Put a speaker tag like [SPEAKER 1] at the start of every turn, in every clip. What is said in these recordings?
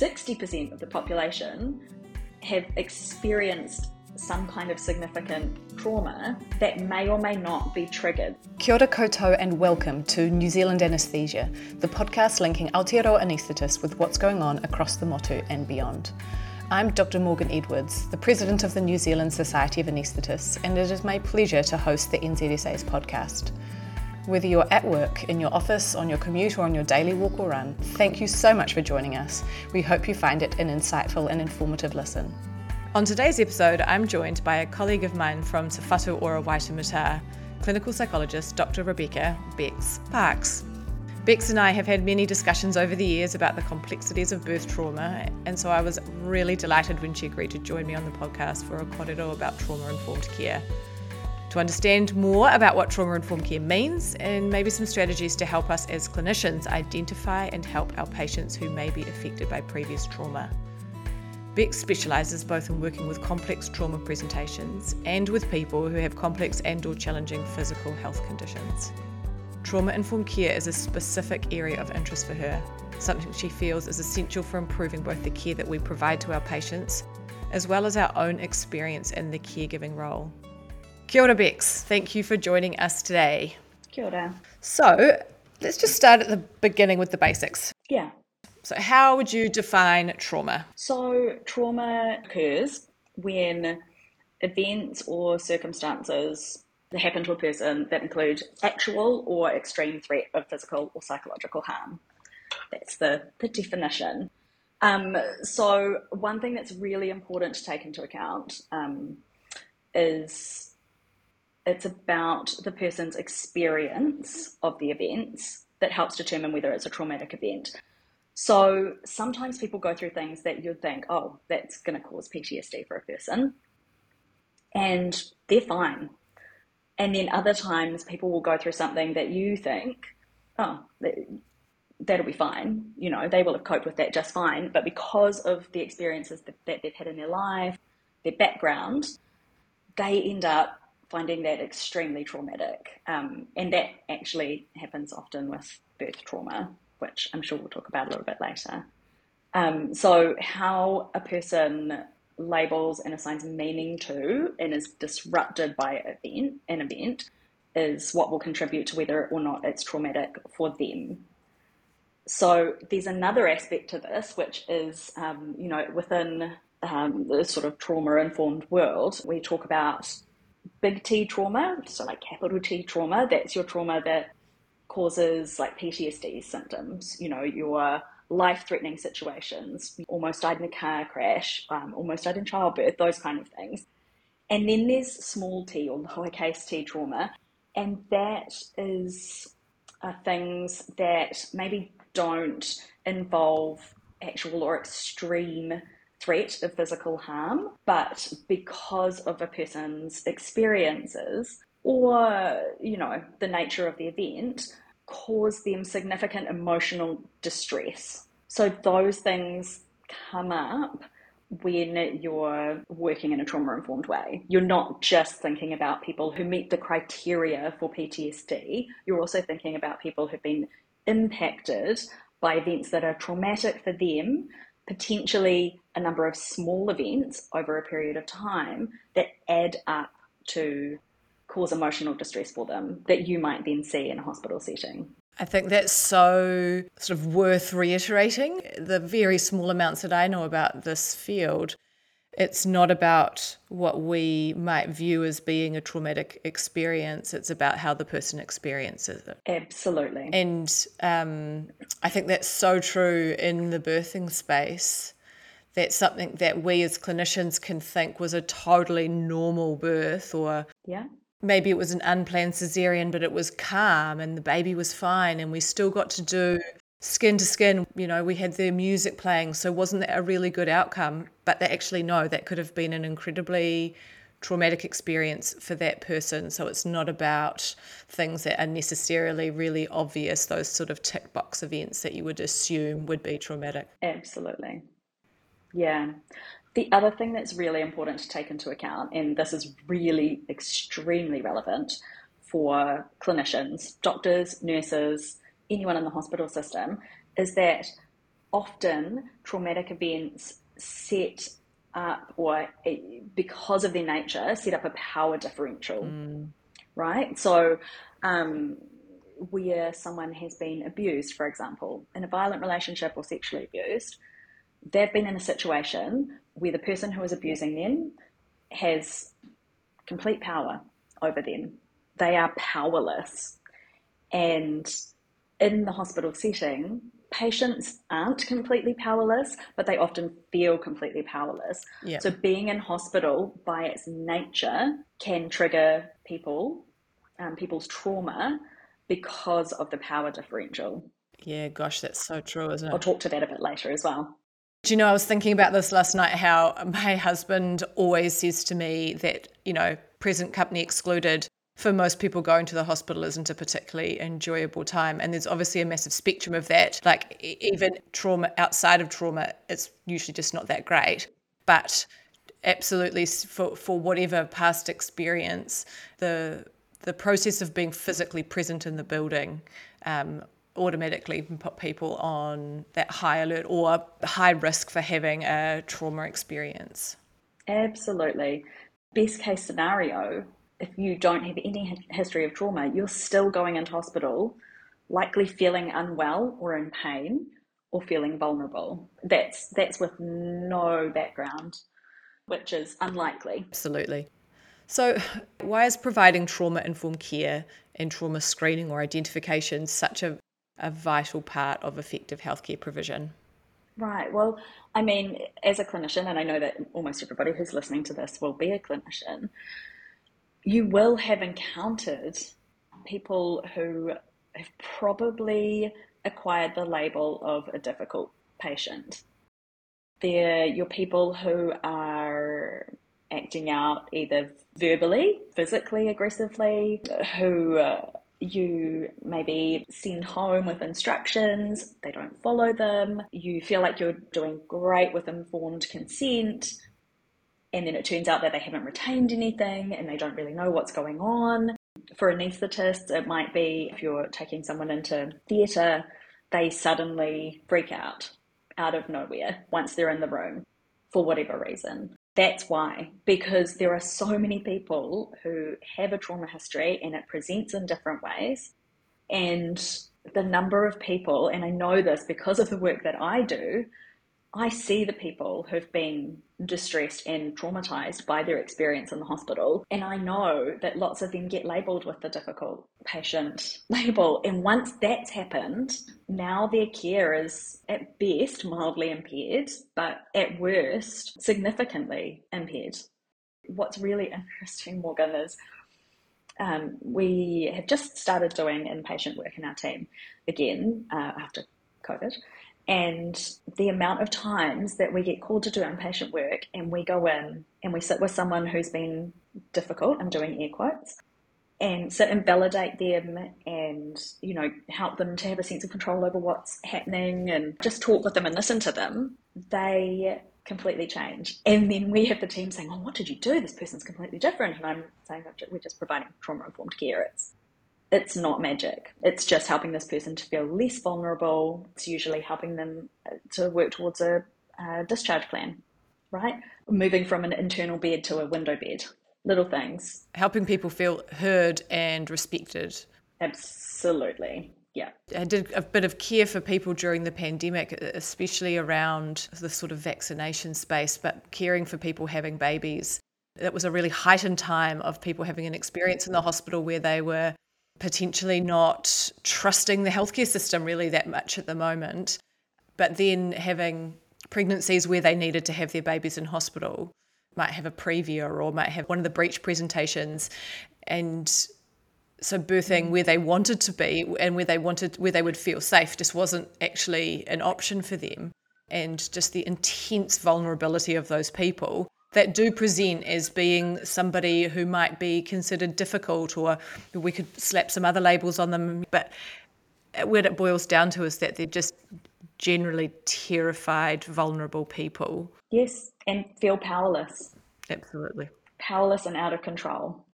[SPEAKER 1] 60% of the population have experienced some kind of significant trauma that may or may not be triggered.
[SPEAKER 2] Kia ora koutou and welcome to New Zealand Anesthesia, the podcast linking Aotearoa anaesthetists with what's going on across the Motu and beyond. I'm Dr. Morgan Edwards, the President of the New Zealand Society of Anaesthetists, and it is my pleasure to host the NZSA's podcast. Whether you're at work, in your office, on your commute, or on your daily walk or run, thank you so much for joining us. We hope you find it an insightful and informative listen. On today's episode, I'm joined by a colleague of mine from Te Ora Waitemata, clinical psychologist Dr. Rebecca Bex Parkes. Bex and I have had many discussions over the years about the complexities of birth trauma, and so I was really delighted when she agreed to join me on the podcast for a kōrero about trauma informed care to understand more about what trauma informed care means and maybe some strategies to help us as clinicians identify and help our patients who may be affected by previous trauma. Bex specialises both in working with complex trauma presentations and with people who have complex and or challenging physical health conditions. Trauma informed care is a specific area of interest for her, something she feels is essential for improving both the care that we provide to our patients as well as our own experience in the caregiving role. Kia ora, Bex. Thank you for joining us today.
[SPEAKER 1] Kia ora.
[SPEAKER 2] So, let's just start at the beginning with the basics.
[SPEAKER 1] Yeah.
[SPEAKER 2] So, how would you define trauma?
[SPEAKER 1] So, trauma occurs when events or circumstances that happen to a person that include actual or extreme threat of physical or psychological harm. That's the, the definition. Um, so, one thing that's really important to take into account um, is it's about the person's experience of the events that helps determine whether it's a traumatic event. So sometimes people go through things that you'd think, oh, that's going to cause PTSD for a person, and they're fine. And then other times people will go through something that you think, oh, that'll be fine. You know, they will have coped with that just fine. But because of the experiences that, that they've had in their life, their background, they end up finding that extremely traumatic. Um, and that actually happens often with birth trauma, which I'm sure we'll talk about a little bit later. Um, so, how a person labels and assigns meaning to and is disrupted by event, an event is what will contribute to whether or not it's traumatic for them. So, there's another aspect to this, which is, um, you know, within um, the sort of trauma informed world, we talk about big T trauma, so like capital T trauma, that's your trauma that causes like PTSD symptoms, you know, your life threatening situations, almost died in a car crash, um, almost died in childbirth, those kind of things. And then there's small t or lowercase t trauma, and that is uh, things that maybe don't involve actual or extreme threat of physical harm, but because of a person's experiences or, you know, the nature of the event, cause them significant emotional distress. So those things come up when you're working in a trauma informed way. You're not just thinking about people who meet the criteria for PTSD, you're also thinking about people who've been impacted by events that are traumatic for them potentially a number of small events over a period of time that add up to cause emotional distress for them that you might then see in a hospital setting.
[SPEAKER 2] I think that's so sort of worth reiterating. The very small amounts that I know about this field it's not about what we might view as being a traumatic experience. It's about how the person experiences it.
[SPEAKER 1] Absolutely.
[SPEAKER 2] And um, I think that's so true in the birthing space. That's something that we as clinicians can think was a totally normal birth, or
[SPEAKER 1] yeah.
[SPEAKER 2] maybe it was an unplanned cesarean, but it was calm and the baby was fine, and we still got to do skin to skin, you know, we had their music playing. So wasn't that a really good outcome? But they actually, no, that could have been an incredibly traumatic experience for that person. So it's not about things that are necessarily really obvious, those sort of tick box events that you would assume would be traumatic.
[SPEAKER 1] Absolutely. Yeah. The other thing that's really important to take into account, and this is really extremely relevant for clinicians, doctors, nurses, anyone in the hospital system is that often traumatic events set up, or because of their nature, set up a power differential, mm. right? So, um, where someone has been abused, for example, in a violent relationship or sexually abused, they've been in a situation where the person who is abusing them has complete power over them. They are powerless. And in the hospital setting, patients aren't completely powerless, but they often feel completely powerless. So being in hospital by its nature can trigger people, um, people's trauma because of the power differential.
[SPEAKER 2] Yeah, gosh, that's so true, isn't it?
[SPEAKER 1] I'll talk to that a bit later as well.
[SPEAKER 2] Do you know, I was thinking about this last night how my husband always says to me that, you know, present company excluded, for most people going to the hospital isn't a particularly enjoyable time. And there's obviously a massive spectrum of that. Like even trauma outside of trauma it's usually just not that great. But absolutely for for whatever past experience the the process of being physically present in the building um, automatically put people on that high alert or high risk for having a trauma experience.
[SPEAKER 1] Absolutely. Best case scenario if you don't have any history of trauma, you're still going into hospital, likely feeling unwell or in pain or feeling vulnerable. That's that's with no background, which is unlikely.
[SPEAKER 2] Absolutely. So, why is providing trauma informed care and trauma screening or identification such a, a vital part of effective healthcare provision?
[SPEAKER 1] Right. Well, I mean, as a clinician, and I know that almost everybody who's listening to this will be a clinician, you will have encountered people who have probably acquired the label of a difficult patient. They're your people who are acting out either verbally, physically aggressively, who uh, you maybe send home with instructions, they don't follow them, you feel like you're doing great with informed consent, and then it turns out that they haven't retained anything and they don't really know what's going on. For anaesthetists, it might be if you're taking someone into theatre, they suddenly freak out out of nowhere once they're in the room for whatever reason. That's why, because there are so many people who have a trauma history and it presents in different ways. And the number of people, and I know this because of the work that I do, I see the people who've been distressed and traumatized by their experience in the hospital. And I know that lots of them get labeled with the difficult patient label. And once that's happened, now their care is at best mildly impaired, but at worst significantly impaired. What's really interesting, Morgan, is um, we have just started doing inpatient work in our team again uh, after COVID. And the amount of times that we get called to do inpatient work and we go in and we sit with someone who's been difficult, I'm doing air quotes, and sit and validate them and, you know, help them to have a sense of control over what's happening and just talk with them and listen to them, they completely change. And then we have the team saying, Oh, what did you do? This person's completely different. And I'm saying, We're just providing trauma informed care. It's it's not magic. It's just helping this person to feel less vulnerable. It's usually helping them uh, to work towards a, a discharge plan, right? Moving from an internal bed to a window bed. Little things.
[SPEAKER 2] Helping people feel heard and respected.
[SPEAKER 1] Absolutely. Yeah.
[SPEAKER 2] I did a bit of care for people during the pandemic, especially around the sort of vaccination space, but caring for people having babies. It was a really heightened time of people having an experience in the hospital where they were potentially not trusting the healthcare system really that much at the moment, but then having pregnancies where they needed to have their babies in hospital, might have a previa or might have one of the breech presentations and so birthing where they wanted to be and where they wanted where they would feel safe just wasn't actually an option for them. And just the intense vulnerability of those people that do present as being somebody who might be considered difficult, or we could slap some other labels on them. But what it boils down to is that they're just generally terrified, vulnerable people.
[SPEAKER 1] Yes, and feel powerless.
[SPEAKER 2] Absolutely.
[SPEAKER 1] Powerless and out of control.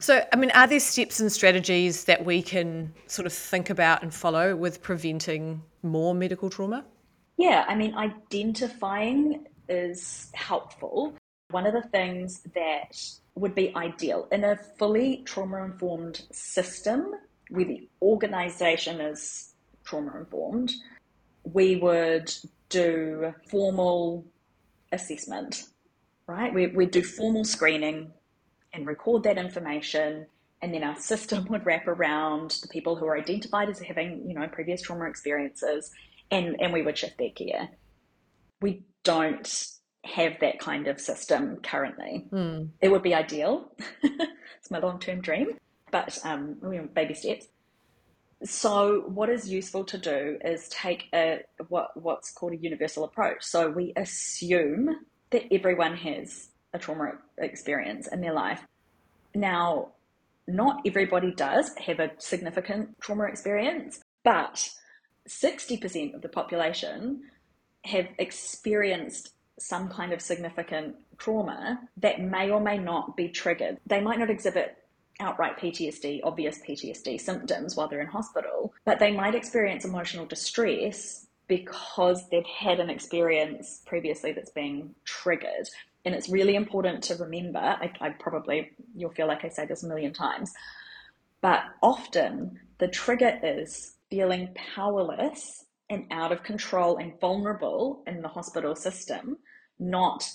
[SPEAKER 2] So, I mean, are there steps and strategies that we can sort of think about and follow with preventing more medical trauma?
[SPEAKER 1] Yeah, I mean, identifying is helpful. One of the things that would be ideal in a fully trauma informed system where the organization is trauma informed, we would do formal assessment, right? We, we'd do formal screening and record that information and then our system would wrap around the people who are identified as having you know previous trauma experiences and and we would shift their care we don't have that kind of system currently. Mm. it would be ideal. It's my long-term dream. But um, baby steps. So what is useful to do is take a what what's called a universal approach. So we assume that everyone has a trauma experience in their life. Now not everybody does have a significant trauma experience, but 60% of the population have experienced some kind of significant trauma that may or may not be triggered. They might not exhibit outright PTSD, obvious PTSD symptoms while they're in hospital, but they might experience emotional distress because they've had an experience previously that's being triggered. And it's really important to remember, I, I probably, you'll feel like I say this a million times, but often the trigger is feeling powerless and out of control and vulnerable in the hospital system, not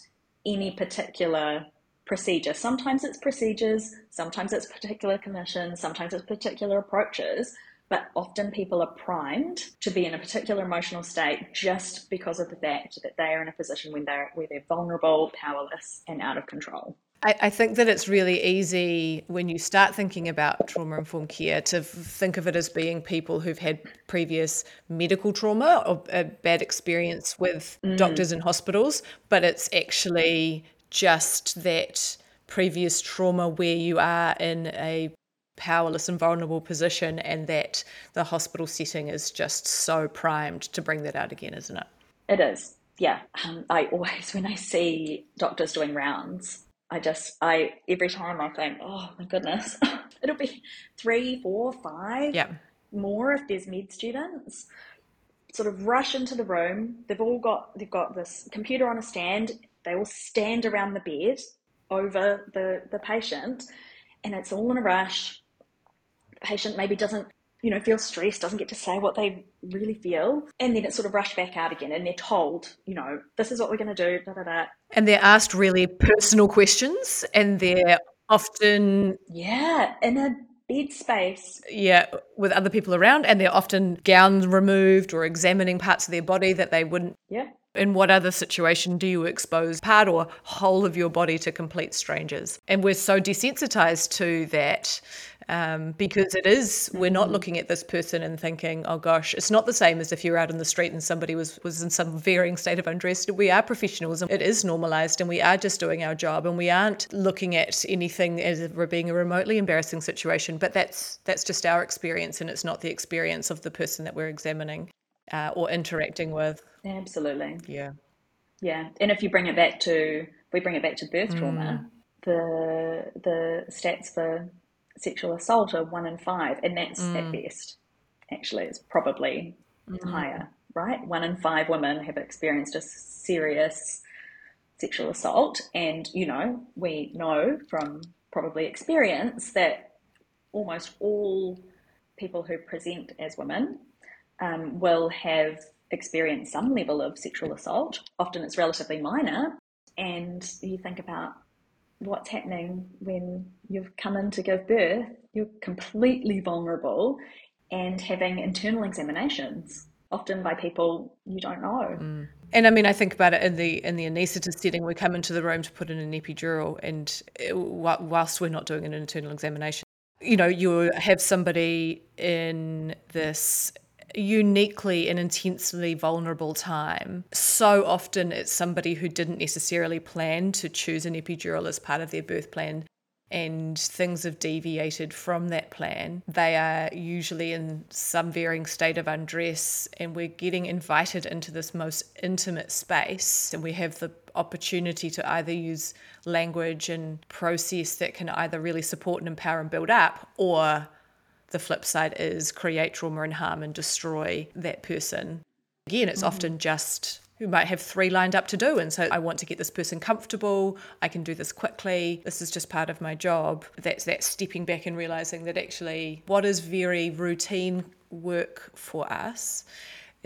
[SPEAKER 1] any particular procedure. Sometimes it's procedures, sometimes it's particular conditions, sometimes it's particular approaches, but often people are primed to be in a particular emotional state just because of the fact that they are in a position when they're where they're vulnerable, powerless, and out of control.
[SPEAKER 2] I, I think that it's really easy when you start thinking about trauma informed care to think of it as being people who've had previous medical trauma or a bad experience with mm. doctors and hospitals, but it's actually just that previous trauma where you are in a powerless and vulnerable position, and that the hospital setting is just so primed to bring that out again, isn't it?
[SPEAKER 1] It is. Yeah. Um, I always, when I see doctors doing rounds, I just, I, every time I think, oh my goodness, it'll be three, four, five
[SPEAKER 2] yeah.
[SPEAKER 1] more if there's med students. Sort of rush into the room. They've all got, they've got this computer on a stand. They all stand around the bed over the, the patient and it's all in a rush The patient maybe doesn't you know feel stressed doesn't get to say what they really feel and then it's sort of rushed back out again and they're told you know this is what we're going to do da, da, da.
[SPEAKER 2] and they're asked really personal questions and they're often
[SPEAKER 1] yeah in a bed space
[SPEAKER 2] yeah with other people around and they're often gowns removed or examining parts of their body that they wouldn't
[SPEAKER 1] yeah
[SPEAKER 2] in what other situation do you expose part or whole of your body to complete strangers? And we're so desensitized to that um, because it is, we're not mm-hmm. looking at this person and thinking, oh gosh, it's not the same as if you're out in the street and somebody was, was in some varying state of undress. We are professionals and it is normalized and we are just doing our job and we aren't looking at anything as being a remotely embarrassing situation. But that's, that's just our experience and it's not the experience of the person that we're examining uh, or interacting with.
[SPEAKER 1] Absolutely.
[SPEAKER 2] Yeah.
[SPEAKER 1] Yeah. And if you bring it back to, we bring it back to birth mm. trauma, the the stats for sexual assault are one in five, and that's mm. at best. Actually, it's probably mm. higher, right? One in five women have experienced a serious sexual assault, and you know, we know from probably experience that almost all people who present as women um, will have experienced some level of sexual assault. Often it's relatively minor. And you think about what's happening when you've come in to give birth, you're completely vulnerable and having internal examinations often by people you don't know.
[SPEAKER 2] Mm. And I mean, I think about it in the in the anaesthetist setting. We come into the room to put in an epidural, and it, whilst we're not doing an internal examination, you know, you have somebody in this uniquely and intensely vulnerable time. So often it's somebody who didn't necessarily plan to choose an epidural as part of their birth plan and things have deviated from that plan. They are usually in some varying state of undress, and we're getting invited into this most intimate space. And we have the opportunity to either use language and process that can either really support and empower and build up, or the flip side is create trauma and harm and destroy that person. Again, it's mm-hmm. often just who might have three lined up to do. And so I want to get this person comfortable. I can do this quickly. This is just part of my job. That's that stepping back and realizing that actually what is very routine work for us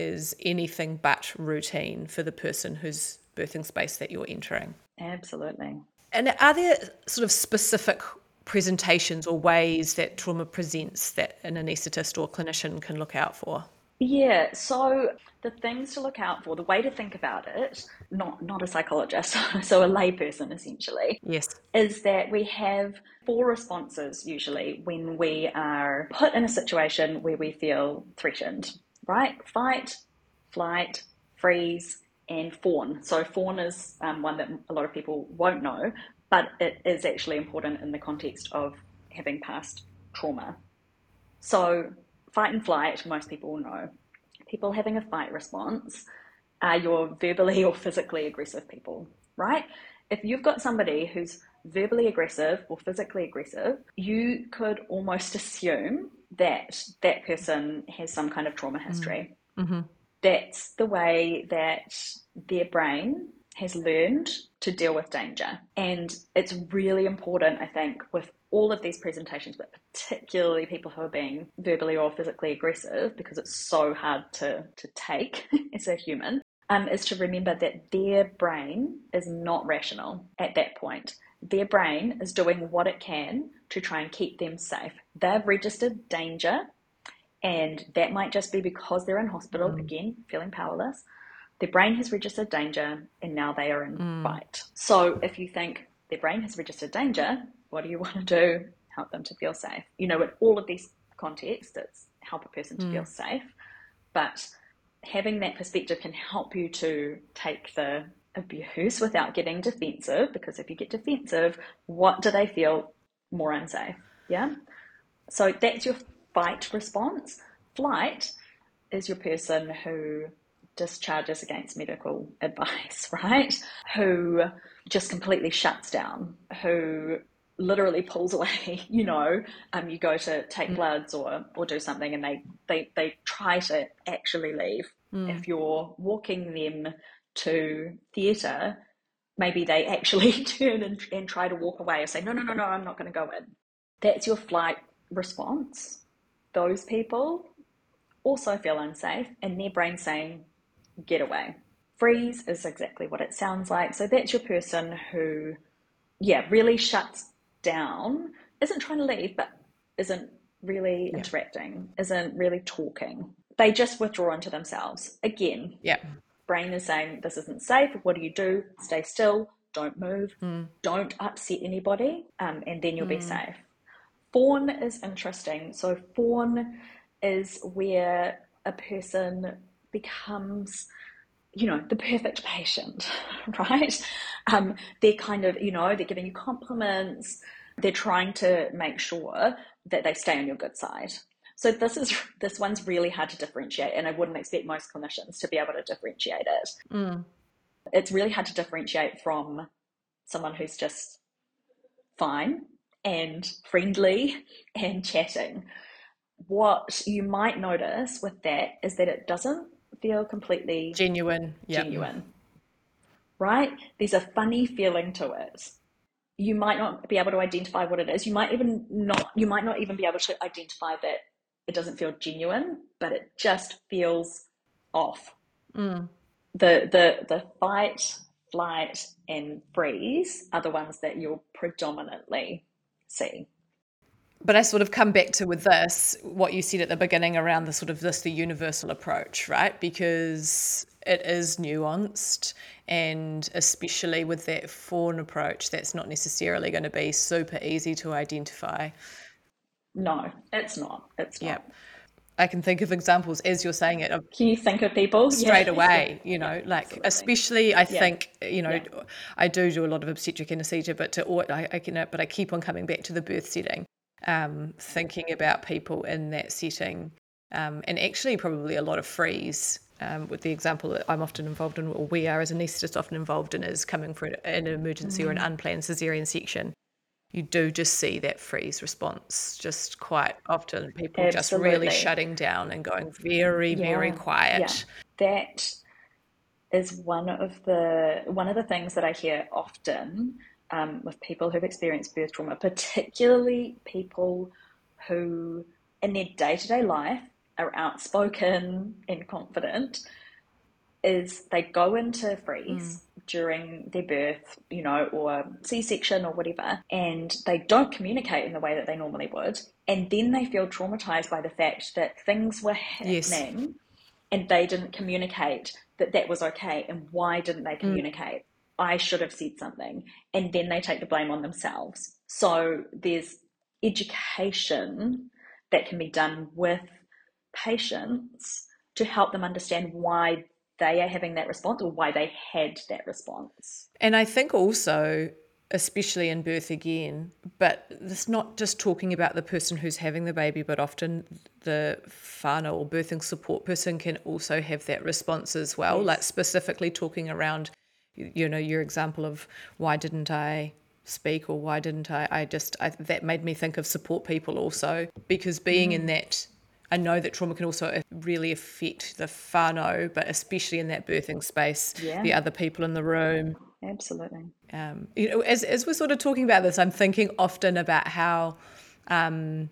[SPEAKER 2] is anything but routine for the person whose birthing space that you're entering.
[SPEAKER 1] Absolutely.
[SPEAKER 2] And are there sort of specific presentations or ways that trauma presents that an anaesthetist or clinician can look out for?
[SPEAKER 1] Yeah, so the things to look out for, the way to think about it, not not a psychologist, so a layperson essentially.
[SPEAKER 2] Yes.
[SPEAKER 1] Is that we have four responses usually when we are put in a situation where we feel threatened, right? Fight, flight, freeze, and fawn. So fawn is um, one that a lot of people won't know, but it is actually important in the context of having past trauma. So fight and flight, most people know. People having a fight response are your verbally or physically aggressive people, right? If you've got somebody who's verbally aggressive or physically aggressive, you could almost assume that that person has some kind of trauma history. Mm-hmm. That's the way that their brain has learned to deal with danger. And it's really important, I think, with all of these presentations, but particularly people who are being verbally or physically aggressive, because it's so hard to, to take as a human, um, is to remember that their brain is not rational at that point. Their brain is doing what it can to try and keep them safe. They've registered danger, and that might just be because they're in hospital, mm. again, feeling powerless. Their brain has registered danger, and now they are in mm. fight. So if you think their brain has registered danger, what do you want to do? Help them to feel safe. You know, in all of these contexts, it's help a person to mm. feel safe. But having that perspective can help you to take the abuse without getting defensive because if you get defensive, what do they feel more unsafe? Yeah. So that's your fight response. Flight is your person who discharges against medical advice, right? Who just completely shuts down, who literally pulls away, you know, um, you go to take mm. bloods or, or do something and they, they, they try to actually leave. Mm. If you're walking them to theatre, maybe they actually turn and, and try to walk away or say, no, no, no, no, I'm not going to go in. That's your flight response. Those people also feel unsafe and their brain saying, get away. Freeze is exactly what it sounds like. So that's your person who, yeah, really shuts down, isn't trying to leave, but isn't really yeah. interacting, isn't really talking. They just withdraw into themselves. Again,
[SPEAKER 2] yeah.
[SPEAKER 1] brain is saying, This isn't safe. What do you do? Stay still, don't move, mm. don't upset anybody, um, and then you'll mm. be hmm. safe. Fawn is interesting. So, fawn is where a person becomes you know, the perfect patient, right? Um, they're kind of, you know, they're giving you compliments. They're trying to make sure that they stay on your good side. So this is this one's really hard to differentiate, and I wouldn't expect most clinicians to be able to differentiate it. Mm. It's really hard to differentiate from someone who's just fine and friendly and chatting. What you might notice with that is that it doesn't feel completely
[SPEAKER 2] genuine.
[SPEAKER 1] Yep. Genuine. Right? There's a funny feeling to it. You might not be able to identify what it is. You might even not you might not even be able to identify that it doesn't feel genuine, but it just feels off. Mm. The the the fight, flight, and freeze are the ones that you'll predominantly see
[SPEAKER 2] but I sort of come back to with this what you said at the beginning around the sort of this the universal approach, right? Because it is nuanced and especially with that fawn approach that's not necessarily going to be super easy to identify.
[SPEAKER 1] No, it's not. It's not. Yeah.
[SPEAKER 2] I can think of examples as you're saying it.
[SPEAKER 1] Can you think of people
[SPEAKER 2] straight yeah. away? You know, like Absolutely. especially I yeah. think you know yeah. I do do a lot of obstetric anesthesia, but to I, I can but I keep on coming back to the birth setting um, thinking about people in that setting, um, and actually probably a lot of freeze. Um, with the example that I'm often involved in, or we are as anaesthetists often involved in, is coming for an emergency mm. or an mm. unplanned cesarean section. You do just see that freeze response just quite often. People Absolutely. just really shutting down and going very, yeah. very quiet. Yeah.
[SPEAKER 1] that is one of the one of the things that I hear often um, with people who've experienced birth trauma, particularly people who in their day to day life are outspoken and confident, is they go into freeze mm. during their birth, you know, or C section or whatever, and they don't communicate in the way that they normally would. And then they feel traumatized by the fact that things were happening yes. and they didn't communicate that that was okay. And why didn't they mm. communicate? Mm. I should have said something. And then they take the blame on themselves. So there's education that can be done with patients to help them understand why they are having that response or why they had that response.
[SPEAKER 2] And I think also, especially in birth again, but it's not just talking about the person who's having the baby, but often the whānau or birthing support person can also have that response as well, yes. like specifically talking around, you know, your example of why didn't I speak or why didn't I? I just, I, that made me think of support people also because being mm. in that I know that trauma can also really affect the whānau, but especially in that birthing space, yeah. the other people in the room.
[SPEAKER 1] Absolutely.
[SPEAKER 2] Um, you know, as, as we're sort of talking about this, I'm thinking often about how um,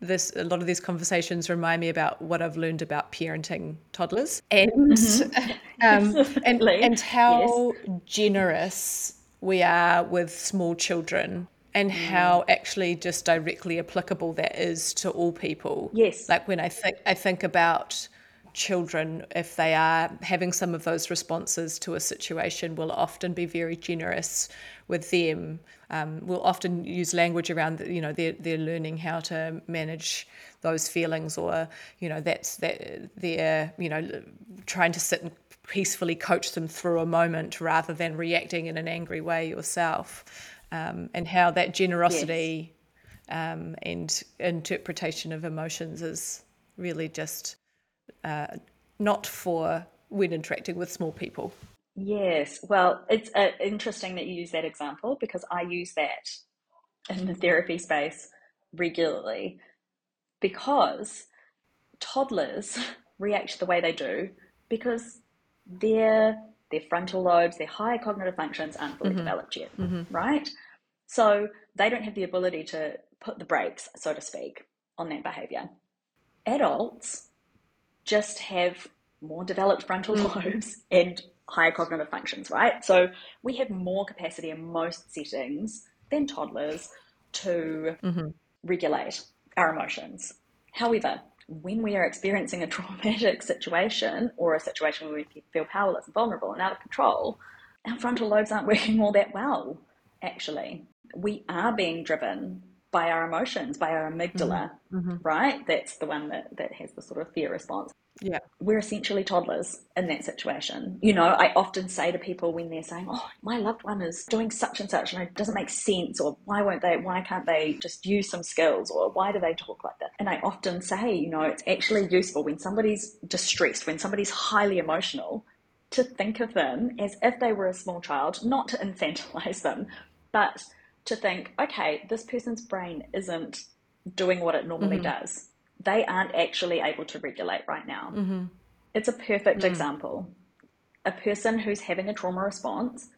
[SPEAKER 2] this a lot of these conversations remind me about what I've learned about parenting toddlers and mm-hmm. um, and, and how yes. generous we are with small children and mm. how actually just directly applicable that is to all people.
[SPEAKER 1] Yes.
[SPEAKER 2] Like when I think I think about children if they are having some of those responses to a situation will often be very generous with them um, we'll often use language around you know they're, they're learning how to manage those feelings or you know that's that they're you know trying to sit and peacefully coach them through a moment rather than reacting in an angry way yourself um, and how that generosity yes. um, and interpretation of emotions is really just uh, not for when interacting with small people.
[SPEAKER 1] Yes, well, it's uh, interesting that you use that example because I use that in the therapy space regularly because toddlers react the way they do because their their frontal lobes, their higher cognitive functions aren't fully mm-hmm. developed yet, mm-hmm. right? So they don't have the ability to put the brakes, so to speak, on that behavior. Adults just have more developed frontal mm-hmm. lobes and higher cognitive functions, right? So we have more capacity in most settings than toddlers to mm-hmm. regulate our emotions. However, when we are experiencing a traumatic situation or a situation where we feel powerless and vulnerable and out of control, our frontal lobes aren't working all that well, actually. We are being driven by our emotions, by our amygdala, mm-hmm. mm-hmm. right? That's the one that, that has the sort of fear response.
[SPEAKER 2] Yeah.
[SPEAKER 1] We're essentially toddlers in that situation. You know, I often say to people when they're saying, Oh, my loved one is doing such and such and it doesn't make sense, or why won't they, why can't they just use some skills, or why do they talk like that? And I often say, you know, it's actually useful when somebody's distressed, when somebody's highly emotional, to think of them as if they were a small child, not to infantilize them, but to think, okay, this person's brain isn't doing what it normally mm-hmm. does they aren't actually able to regulate right now. Mm-hmm. It's a perfect mm. example. A person who's having a trauma response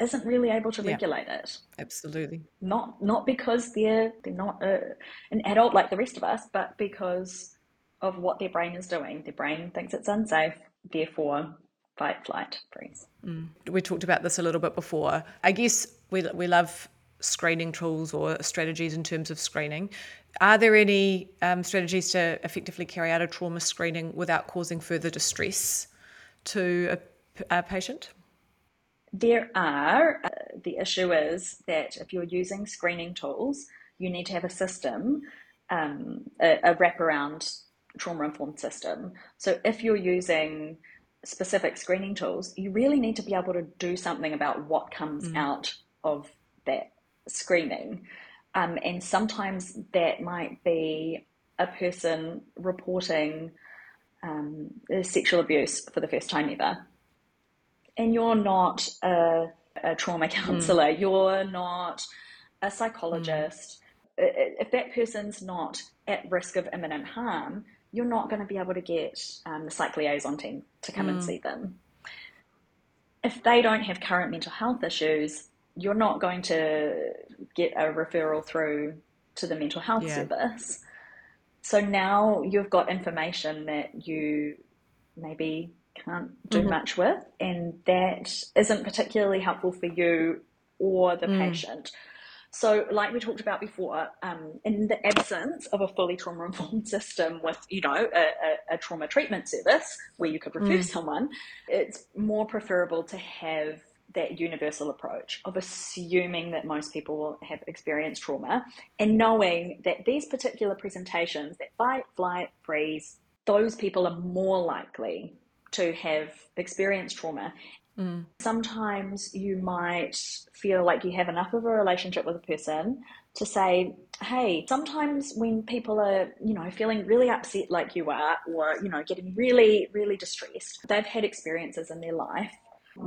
[SPEAKER 1] isn't really able to regulate yeah, it.
[SPEAKER 2] Absolutely.
[SPEAKER 1] Not not because they're they're not a, an adult like the rest of us, but because of what their brain is doing. Their brain thinks it's unsafe, therefore fight, flight, freeze.
[SPEAKER 2] Mm. We talked about this a little bit before. I guess we we love screening tools or strategies in terms of screening. Are there any um, strategies to effectively carry out a trauma screening without causing further distress to a, a patient?
[SPEAKER 1] There are. Uh, the issue is that if you're using screening tools, you need to have a system, um, a, a wraparound trauma informed system. So if you're using specific screening tools, you really need to be able to do something about what comes mm. out of that screening. Um, and sometimes that might be a person reporting um, sexual abuse for the first time ever. And you're not a, a trauma counselor, mm. you're not a psychologist. Mm. If that person's not at risk of imminent harm, you're not going to be able to get um, the psych liaison team to come mm. and see them. If they don't have current mental health issues, you're not going to get a referral through to the mental health yeah. service. So now you've got information that you maybe can't do mm-hmm. much with, and that isn't particularly helpful for you or the mm. patient. So, like we talked about before, um, in the absence of a fully trauma informed system with, you know, a, a, a, trauma treatment service where you could refer mm. someone, it's more preferable to have that universal approach of assuming that most people have experienced trauma and knowing that these particular presentations, that fight, flight, freeze, those people are more likely to have experienced trauma. Mm. Sometimes you might feel like you have enough of a relationship with a person to say, hey, sometimes when people are, you know, feeling really upset like you are, or, you know, getting really, really distressed, they've had experiences in their life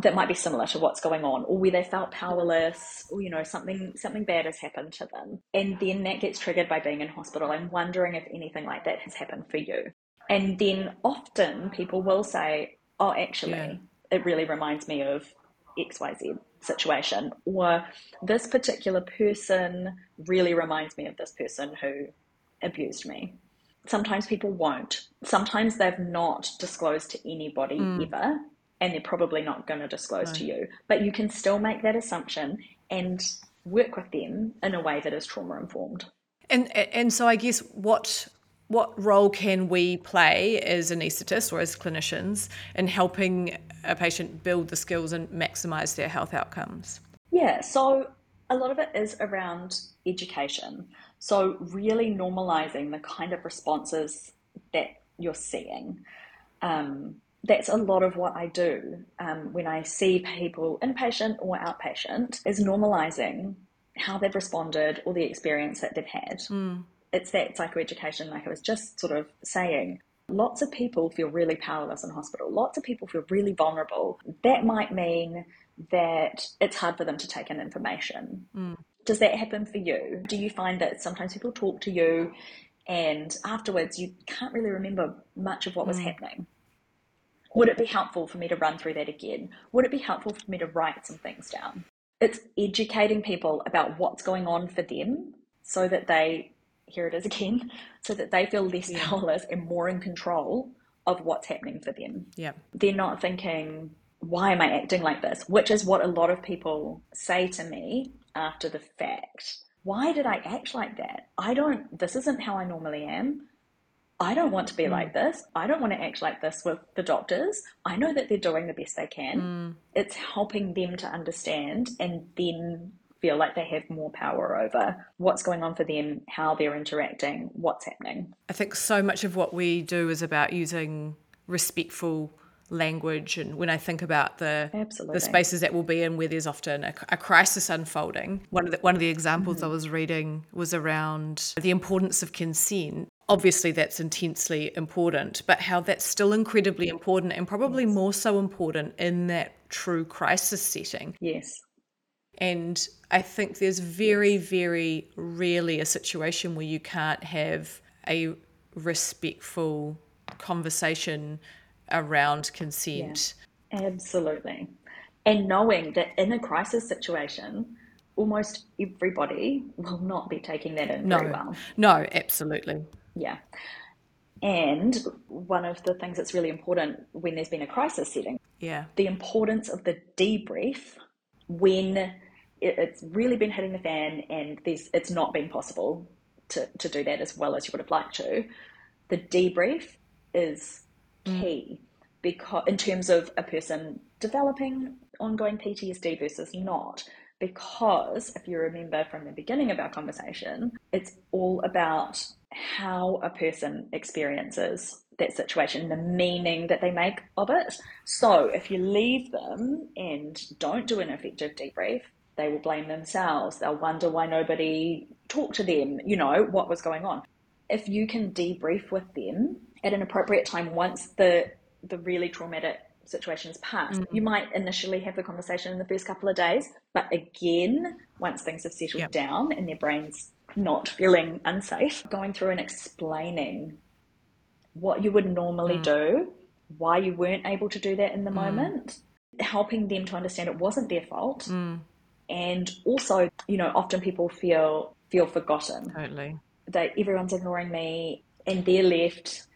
[SPEAKER 1] that might be similar to what's going on or where they felt powerless or you know something something bad has happened to them and then that gets triggered by being in hospital i'm wondering if anything like that has happened for you and then often people will say, oh, actually, yeah. it really reminds me of XYZ situation, or this particular person really reminds me of this person who abused me. Sometimes people won't. Sometimes they've not disclosed to anybody mm. ever, and they're probably not going to disclose no. to you. But you can still make that assumption and work with them in a way that is trauma informed.
[SPEAKER 2] And and so I guess what what role can we play as anaesthetists or as clinicians in helping a patient build the skills and maximize their health outcomes?
[SPEAKER 1] Yeah, so a lot of it is around education. So, really normalizing the kind of responses that you're seeing. Um, that's a lot of what I do um, when I see people inpatient or outpatient, is normalizing how they've responded or the experience that they've had. Mm it's that psychoeducation, like I was just sort of saying. Lots of people feel really powerless in hospital. Lots of people feel really vulnerable. That might mean that it's hard for them to take in information. Mm. Does that happen for you? Do you find that sometimes people talk to you and afterwards you can't really remember much of what was mm. happening? Would it be helpful for me to run through that again? Would it be helpful for me to write some things down? It's educating people about what's going on for them so that they here it is again, so that they feel less yeah. powerless and more in control of what's happening for them.
[SPEAKER 2] Yeah.
[SPEAKER 1] They're not thinking, why am I acting like this? Which is what a lot of people say to me after the fact. Why did I act like that? I don't, this isn't how I normally am. I don't want to be mm. like this. I don't want to act like this with the doctors. I know that they're doing the best they can. Mm. It's helping them to understand and then feel like they have more power over what's going on for them, how they're interacting, what's happening.
[SPEAKER 2] I think so much of what we do is about using respectful language and when I think about the
[SPEAKER 1] Absolutely.
[SPEAKER 2] the spaces that we'll be in where there's often a, a crisis unfolding one of the one of the examples mm-hmm. I was reading was around the importance of consent obviously that's intensely important but how that's still incredibly important and probably yes. more so important in that true crisis setting
[SPEAKER 1] yes
[SPEAKER 2] and I think there's very, very rarely a situation where you can't have a respectful conversation around consent.
[SPEAKER 1] Yeah, absolutely. And knowing that in a crisis situation, almost everybody will not be taking that in
[SPEAKER 2] no,
[SPEAKER 1] very well.
[SPEAKER 2] No, absolutely.
[SPEAKER 1] Yeah. And one of the things that's really important when there's been a crisis setting,
[SPEAKER 2] yeah,
[SPEAKER 1] the importance of the debrief when it's really been hitting the fan and there's it's not been possible to, to do that as well as you would have liked to. The debrief is mm. key because in terms of a person developing ongoing PTSD versus not. Because if you remember from the beginning of our conversation, it's all about how a person experiences that situation, the meaning that they make of it. So if you leave them and don't do an effective debrief, they will blame themselves. They'll wonder why nobody talked to them, you know, what was going on. If you can debrief with them at an appropriate time once the the really traumatic situation has passed, mm-hmm. you might initially have the conversation in the first couple of days, but again, once things have settled yep. down and their brain's not feeling unsafe, going through and explaining what you would normally mm. do, why you weren't able to do that in the mm. moment, helping them to understand it wasn't their fault.
[SPEAKER 2] Mm.
[SPEAKER 1] And also, you know, often people feel feel forgotten.
[SPEAKER 2] Totally.
[SPEAKER 1] That everyone's ignoring me and they're left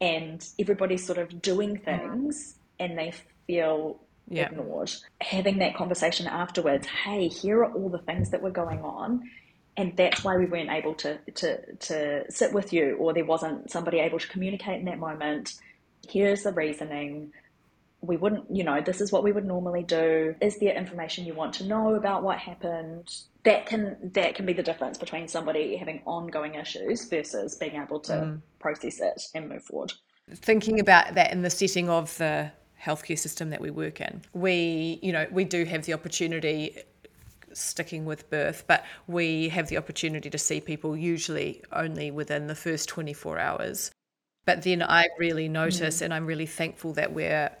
[SPEAKER 1] and everybody's sort of doing mm. things and they feel yeah. ignored. Having that conversation afterwards, hey, here are all the things that were going on. And that's why we weren't able to, to, to sit with you, or there wasn't somebody able to communicate in that moment. Here's the reasoning. We wouldn't, you know, this is what we would normally do. Is there information you want to know about what happened? That can that can be the difference between somebody having ongoing issues versus being able to mm. process it and move forward.
[SPEAKER 2] Thinking about that in the setting of the healthcare system that we work in. We, you know, we do have the opportunity sticking with birth, but we have the opportunity to see people usually only within the first 24 hours. But then I really notice, mm. and I'm really thankful that where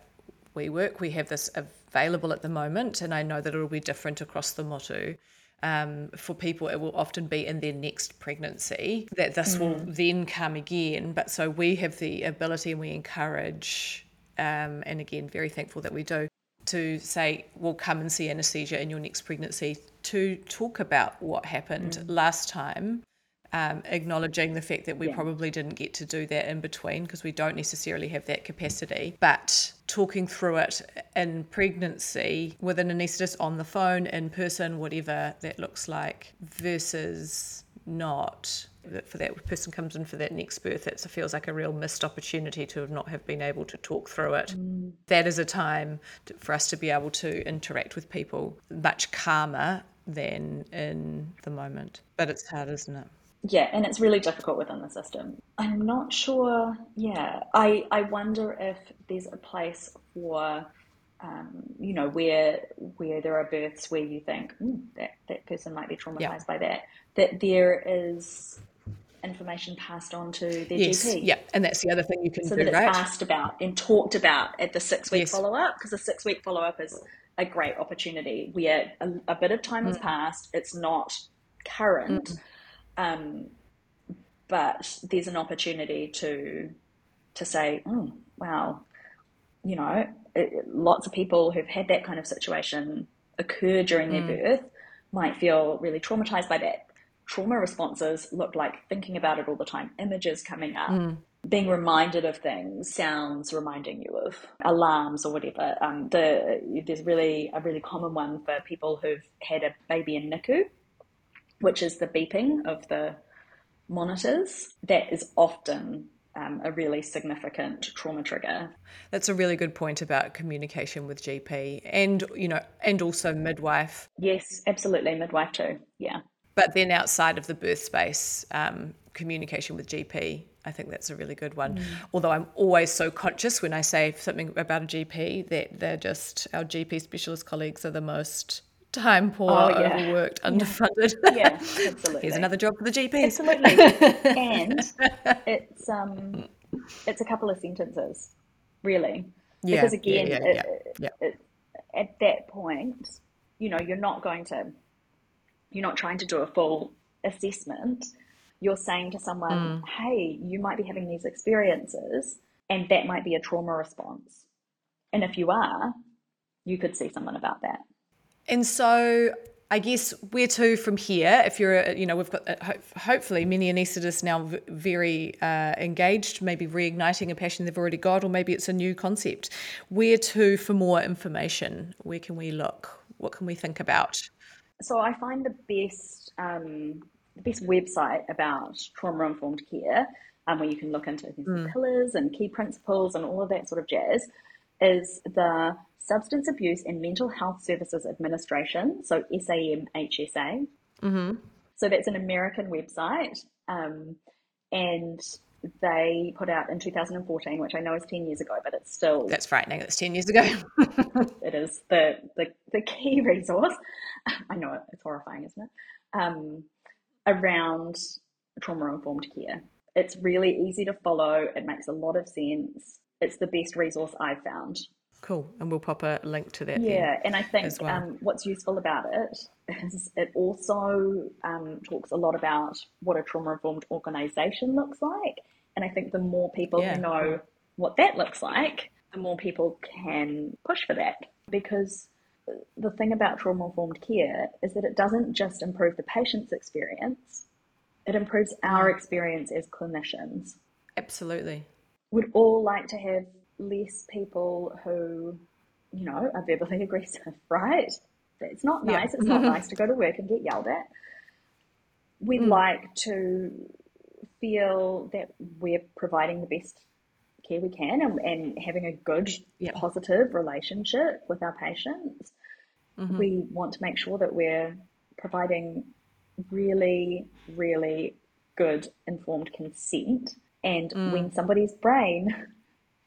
[SPEAKER 2] we work, we have this available at the moment, and I know that it'll be different across the Motu. Um, for people, it will often be in their next pregnancy that this mm. will then come again. But so we have the ability and we encourage um, and again, very thankful that we do, to say, well, come and see anesthesia in your next pregnancy to talk about what happened mm. last time, um, acknowledging the fact that we yeah. probably didn't get to do that in between because we don't necessarily have that capacity, but talking through it in pregnancy with an anaesthetist on the phone, in person, whatever that looks like, versus not for that person comes in for that next birth, it feels like a real missed opportunity to not have been able to talk through it. Mm. That is a time to, for us to be able to interact with people much calmer than in the moment. But it's hard, isn't it?
[SPEAKER 1] Yeah, and it's really difficult within the system. I'm not sure. Yeah, I I wonder if there's a place for. Um, you know where where there are births where you think mm, that that person might be traumatized yeah. by that that there is information passed on to their yes,
[SPEAKER 2] GP. Yeah, and that's the other thing you can
[SPEAKER 1] so
[SPEAKER 2] do,
[SPEAKER 1] that it's
[SPEAKER 2] right?
[SPEAKER 1] asked about and talked about at the six week yes. follow up because the six week follow up is a great opportunity where a, a bit of time mm. has passed. It's not current, mm. um, but there's an opportunity to to say, oh, wow, you know, it, lots of people who've had that kind of situation occur during mm. their birth might feel really traumatized by that trauma responses look like thinking about it all the time, images coming up. Mm. Being reminded of things, sounds reminding you of alarms or whatever. Um, the, there's really a really common one for people who've had a baby in NICU, which is the beeping of the monitors. That is often um, a really significant trauma trigger.
[SPEAKER 2] That's a really good point about communication with GP and you know and also midwife.
[SPEAKER 1] Yes, absolutely, midwife too. Yeah.
[SPEAKER 2] But then outside of the birth space, um, communication with GP, I think that's a really good one. Mm. Although I'm always so conscious when I say something about a GP that they're just our GP specialist colleagues are the most time poor, oh, yeah. overworked, underfunded.
[SPEAKER 1] Yeah, absolutely.
[SPEAKER 2] Here's another job for the GP.
[SPEAKER 1] Absolutely. and it's um it's a couple of sentences, really. Yeah, because again, yeah, yeah, it, it, it, at that point, you know, you're not going to you're not trying to do a full assessment. You're saying to someone, mm. hey, you might be having these experiences, and that might be a trauma response. And if you are, you could see someone about that.
[SPEAKER 2] And so I guess where to from here? If you're, you know, we've got uh, hopefully many anaesthetists now very uh, engaged, maybe reigniting a passion they've already got, or maybe it's a new concept. Where to for more information? Where can we look? What can we think about?
[SPEAKER 1] So I find the best um, the best website about trauma informed care, um, where you can look into things mm. pillars and key principles and all of that sort of jazz, is the Substance Abuse and Mental Health Services Administration, so SAMHSA.
[SPEAKER 2] Mm-hmm.
[SPEAKER 1] So that's an American website, um, and they put out in 2014, which I know is 10 years ago, but it's still
[SPEAKER 2] that's frightening. It's 10 years ago.
[SPEAKER 1] it is the, the the key resource. I know it's horrifying, isn't it? Um, around trauma informed care. It's really easy to follow. It makes a lot of sense. It's the best resource I've found.
[SPEAKER 2] Cool, and we'll pop a link to that.
[SPEAKER 1] Yeah, and I think well. um, what's useful about it is it also um, talks a lot about what a trauma informed organisation looks like And I think the more people
[SPEAKER 2] Yeah.
[SPEAKER 1] who know what that looks like, the more people can push for that. Because the thing about trauma informed care is that it doesn't just improve the patient's experience, it improves our experience as clinicians.
[SPEAKER 2] Absolutely.
[SPEAKER 1] We'd all like to have less people who, you know, are verbally aggressive, right? It's not
[SPEAKER 2] Yeah.
[SPEAKER 1] nice. It's not nice to go to work and get yelled at. We'd
[SPEAKER 2] Mm.
[SPEAKER 1] like to feel that we're providing the best care we can and, and having a good,
[SPEAKER 2] Yeah.
[SPEAKER 1] positive relationship with our patients.
[SPEAKER 2] Mm-hmm.
[SPEAKER 1] We want to make sure that we're providing really, really good informed consent. And
[SPEAKER 2] Mm.
[SPEAKER 1] when somebody's brain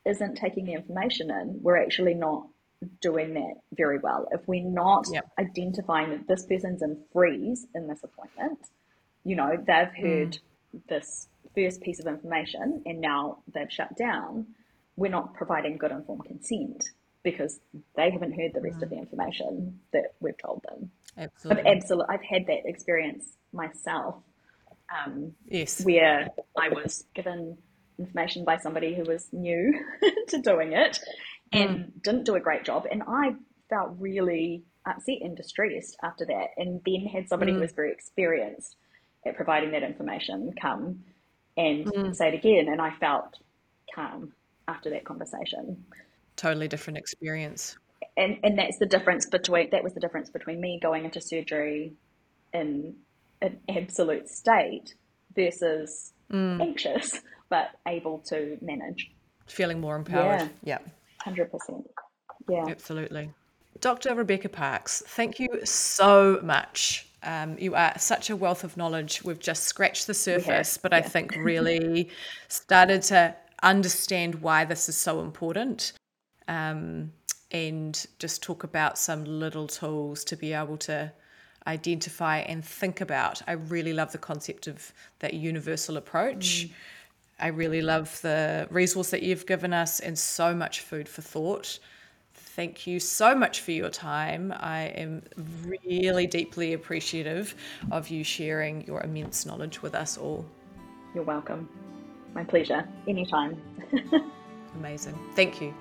[SPEAKER 1] isn't taking the information in, we're actually not doing that very well. If we're not
[SPEAKER 2] Yep.
[SPEAKER 1] identifying that this person's in freeze in this appointment, you know, they've heard this first piece of information and now they've shut down, we're not providing good informed consent because they haven't heard the rest of the information that we've told them. I've
[SPEAKER 2] Absolutely.
[SPEAKER 1] absolutely, I've had that experience myself um,
[SPEAKER 2] Yes.
[SPEAKER 1] where I was given information by somebody who was new to doing it and hmm. didn't do a great job. And I felt really uh, upset and distressed after that. And then had somebody who hmm. was very experienced at providing that information come and hmm. say it again. And I felt calm after that conversation.
[SPEAKER 2] Totally different experience.
[SPEAKER 1] And, and that's the difference between that was the difference between me going into surgery in an absolute state versus anxious but able to manage.
[SPEAKER 2] Feeling more empowered.
[SPEAKER 1] Yeah.
[SPEAKER 2] Yeah.
[SPEAKER 1] Hundred percent. Yeah.
[SPEAKER 2] Absolutely. Dr. Rebecca Parkes, thank you so much. Um, you are such a wealth of knowledge. We've just scratched the surface, but I think really started to understand why this is so important um, and just talk about some little tools to be able to identify and think about. I really love the concept of that universal approach. I really love the resource that you've given us and so much food for thought. Thank you so much for your time. I am really deeply appreciative of you sharing your immense knowledge with us all.
[SPEAKER 1] You're welcome. My pleasure. Anytime.
[SPEAKER 2] Amazing. Thank you.